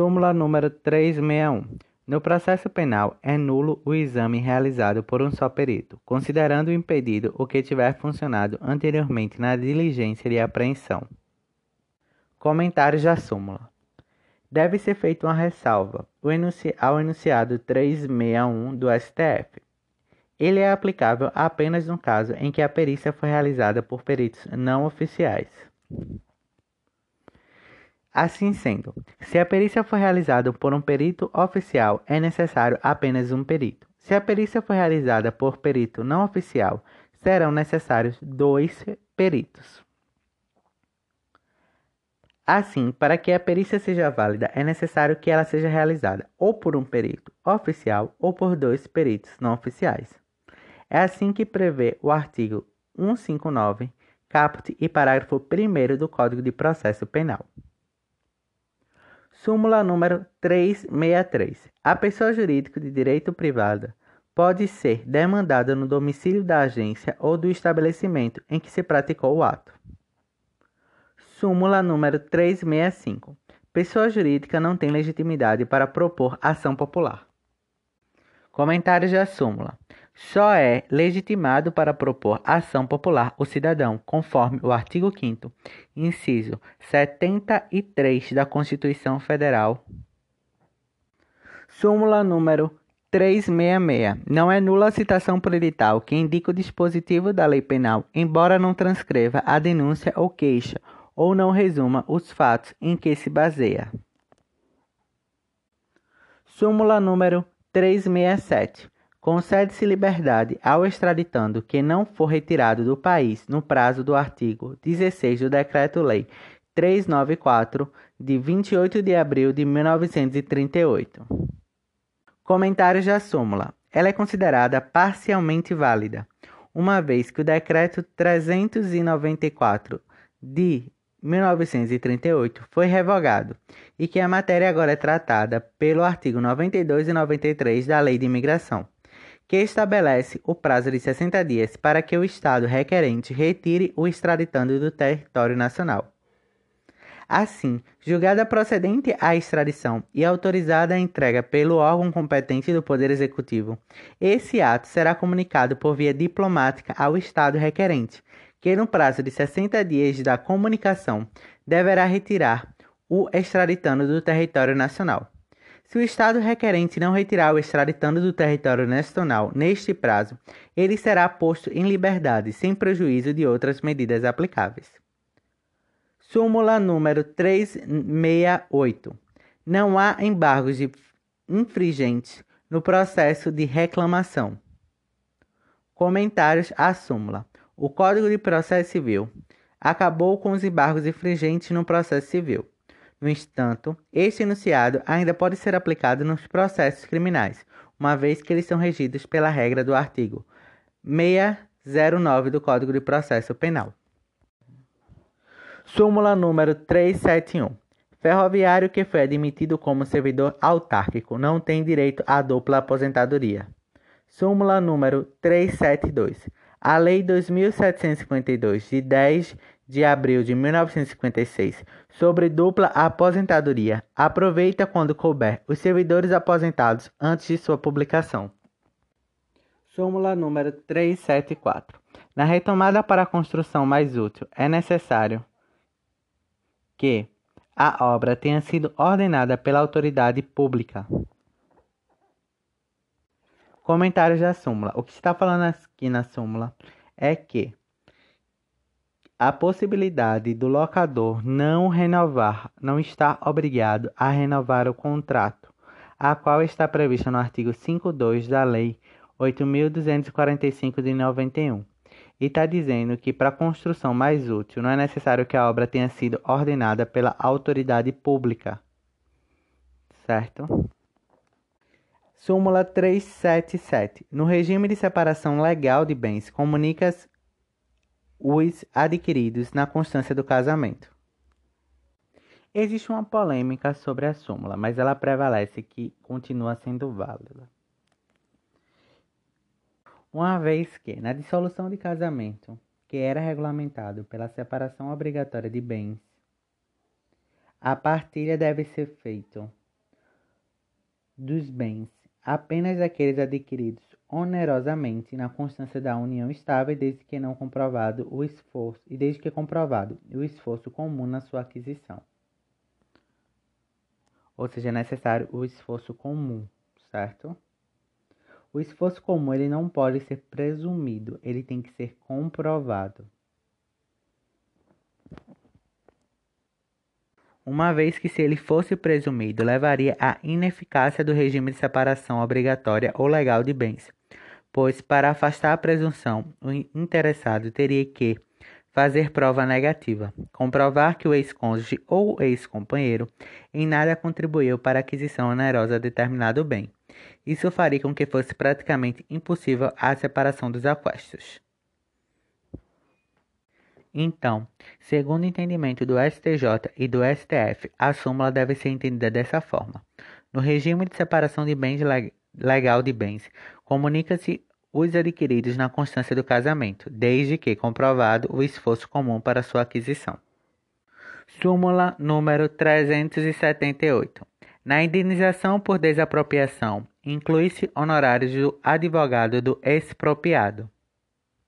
Súmula número 361. No processo penal, é nulo o exame realizado por um só perito, considerando impedido o que tiver funcionado anteriormente na diligência de apreensão. Comentários da súmula. Deve ser feita uma ressalva ao enunciado 361 do STF. Ele é aplicável apenas no caso em que a perícia foi realizada por peritos não oficiais. Assim sendo, se a perícia for realizada por um perito oficial, é necessário apenas um perito. Se a perícia for realizada por perito não oficial, serão necessários dois peritos. Assim, para que a perícia seja válida, é necessário que ela seja realizada ou por um perito oficial ou por dois peritos não oficiais. É assim que prevê o artigo 159, caput e parágrafo 1 do Código de Processo Penal. Súmula número 363. A pessoa jurídica de direito privado pode ser demandada no domicílio da agência ou do estabelecimento em que se praticou o ato. Súmula número 365. Pessoa jurídica não tem legitimidade para propor ação popular. Comentários da súmula. Só é legitimado para propor ação popular o cidadão, conforme o artigo 5 inciso 73 da Constituição Federal. Súmula número 366. Não é nula a citação por edital que indica o dispositivo da lei penal, embora não transcreva a denúncia ou queixa, ou não resuma os fatos em que se baseia. Súmula número 367. Concede-se liberdade ao extraditando que não for retirado do país no prazo do artigo 16 do Decreto-Lei 394, de 28 de abril de 1938. Comentários da súmula. Ela é considerada parcialmente válida, uma vez que o Decreto 394 de 1938 foi revogado e que a matéria agora é tratada pelo artigo 92 e 93 da Lei de Imigração que estabelece o prazo de 60 dias para que o Estado requerente retire o extraditando do território nacional. Assim, julgada procedente a extradição e autorizada a entrega pelo órgão competente do Poder Executivo, esse ato será comunicado por via diplomática ao Estado requerente, que no prazo de 60 dias da comunicação deverá retirar o extraditando do território nacional. Se o Estado requerente não retirar o extraditando do território nacional neste prazo, ele será posto em liberdade, sem prejuízo de outras medidas aplicáveis. Súmula número 368. Não há embargos infringentes no processo de reclamação. Comentários à súmula. O Código de Processo Civil acabou com os embargos infringentes no processo civil. No entanto, este enunciado ainda pode ser aplicado nos processos criminais, uma vez que eles são regidos pela regra do artigo 609 do Código de Processo Penal. Súmula número 371. Ferroviário que foi admitido como servidor autárquico não tem direito à dupla aposentadoria. Súmula número 372. A Lei 2752, de 10 de abril de 1956 sobre dupla aposentadoria. Aproveita quando couber os servidores aposentados antes de sua publicação. Súmula número 374. Na retomada para a construção mais útil, é necessário que a obra tenha sido ordenada pela autoridade pública. Comentários da súmula. O que está falando aqui na súmula é que a possibilidade do locador não renovar, não está obrigado a renovar o contrato, a qual está prevista no artigo 5.2 da Lei 8.245 de 91. E está dizendo que para construção mais útil não é necessário que a obra tenha sido ordenada pela autoridade pública. Certo? Súmula 377. No regime de separação legal de bens, comunica os adquiridos na constância do casamento. Existe uma polêmica sobre a súmula, mas ela prevalece que continua sendo válida. Uma vez que, na dissolução de casamento, que era regulamentado pela separação obrigatória de bens, a partilha deve ser feita dos bens apenas aqueles adquiridos onerosamente na constância da união estável desde que não comprovado o esforço e desde que comprovado o esforço comum na sua aquisição. Ou seja, é necessário o esforço comum, certo? O esforço comum ele não pode ser presumido, ele tem que ser comprovado. Uma vez que se ele fosse presumido, levaria à ineficácia do regime de separação obrigatória ou legal de bens, pois para afastar a presunção, o interessado teria que fazer prova negativa, comprovar que o ex-cônjuge ou ex-companheiro em nada contribuiu para a aquisição onerosa de determinado bem. Isso faria com que fosse praticamente impossível a separação dos aquestos. Então, segundo o entendimento do STJ e do STF, a súmula deve ser entendida dessa forma. No regime de separação de bens legal de bens, comunica-se os adquiridos na constância do casamento, desde que comprovado o esforço comum para sua aquisição. Súmula número 378. Na indenização por desapropriação, inclui-se honorários do advogado do expropriado.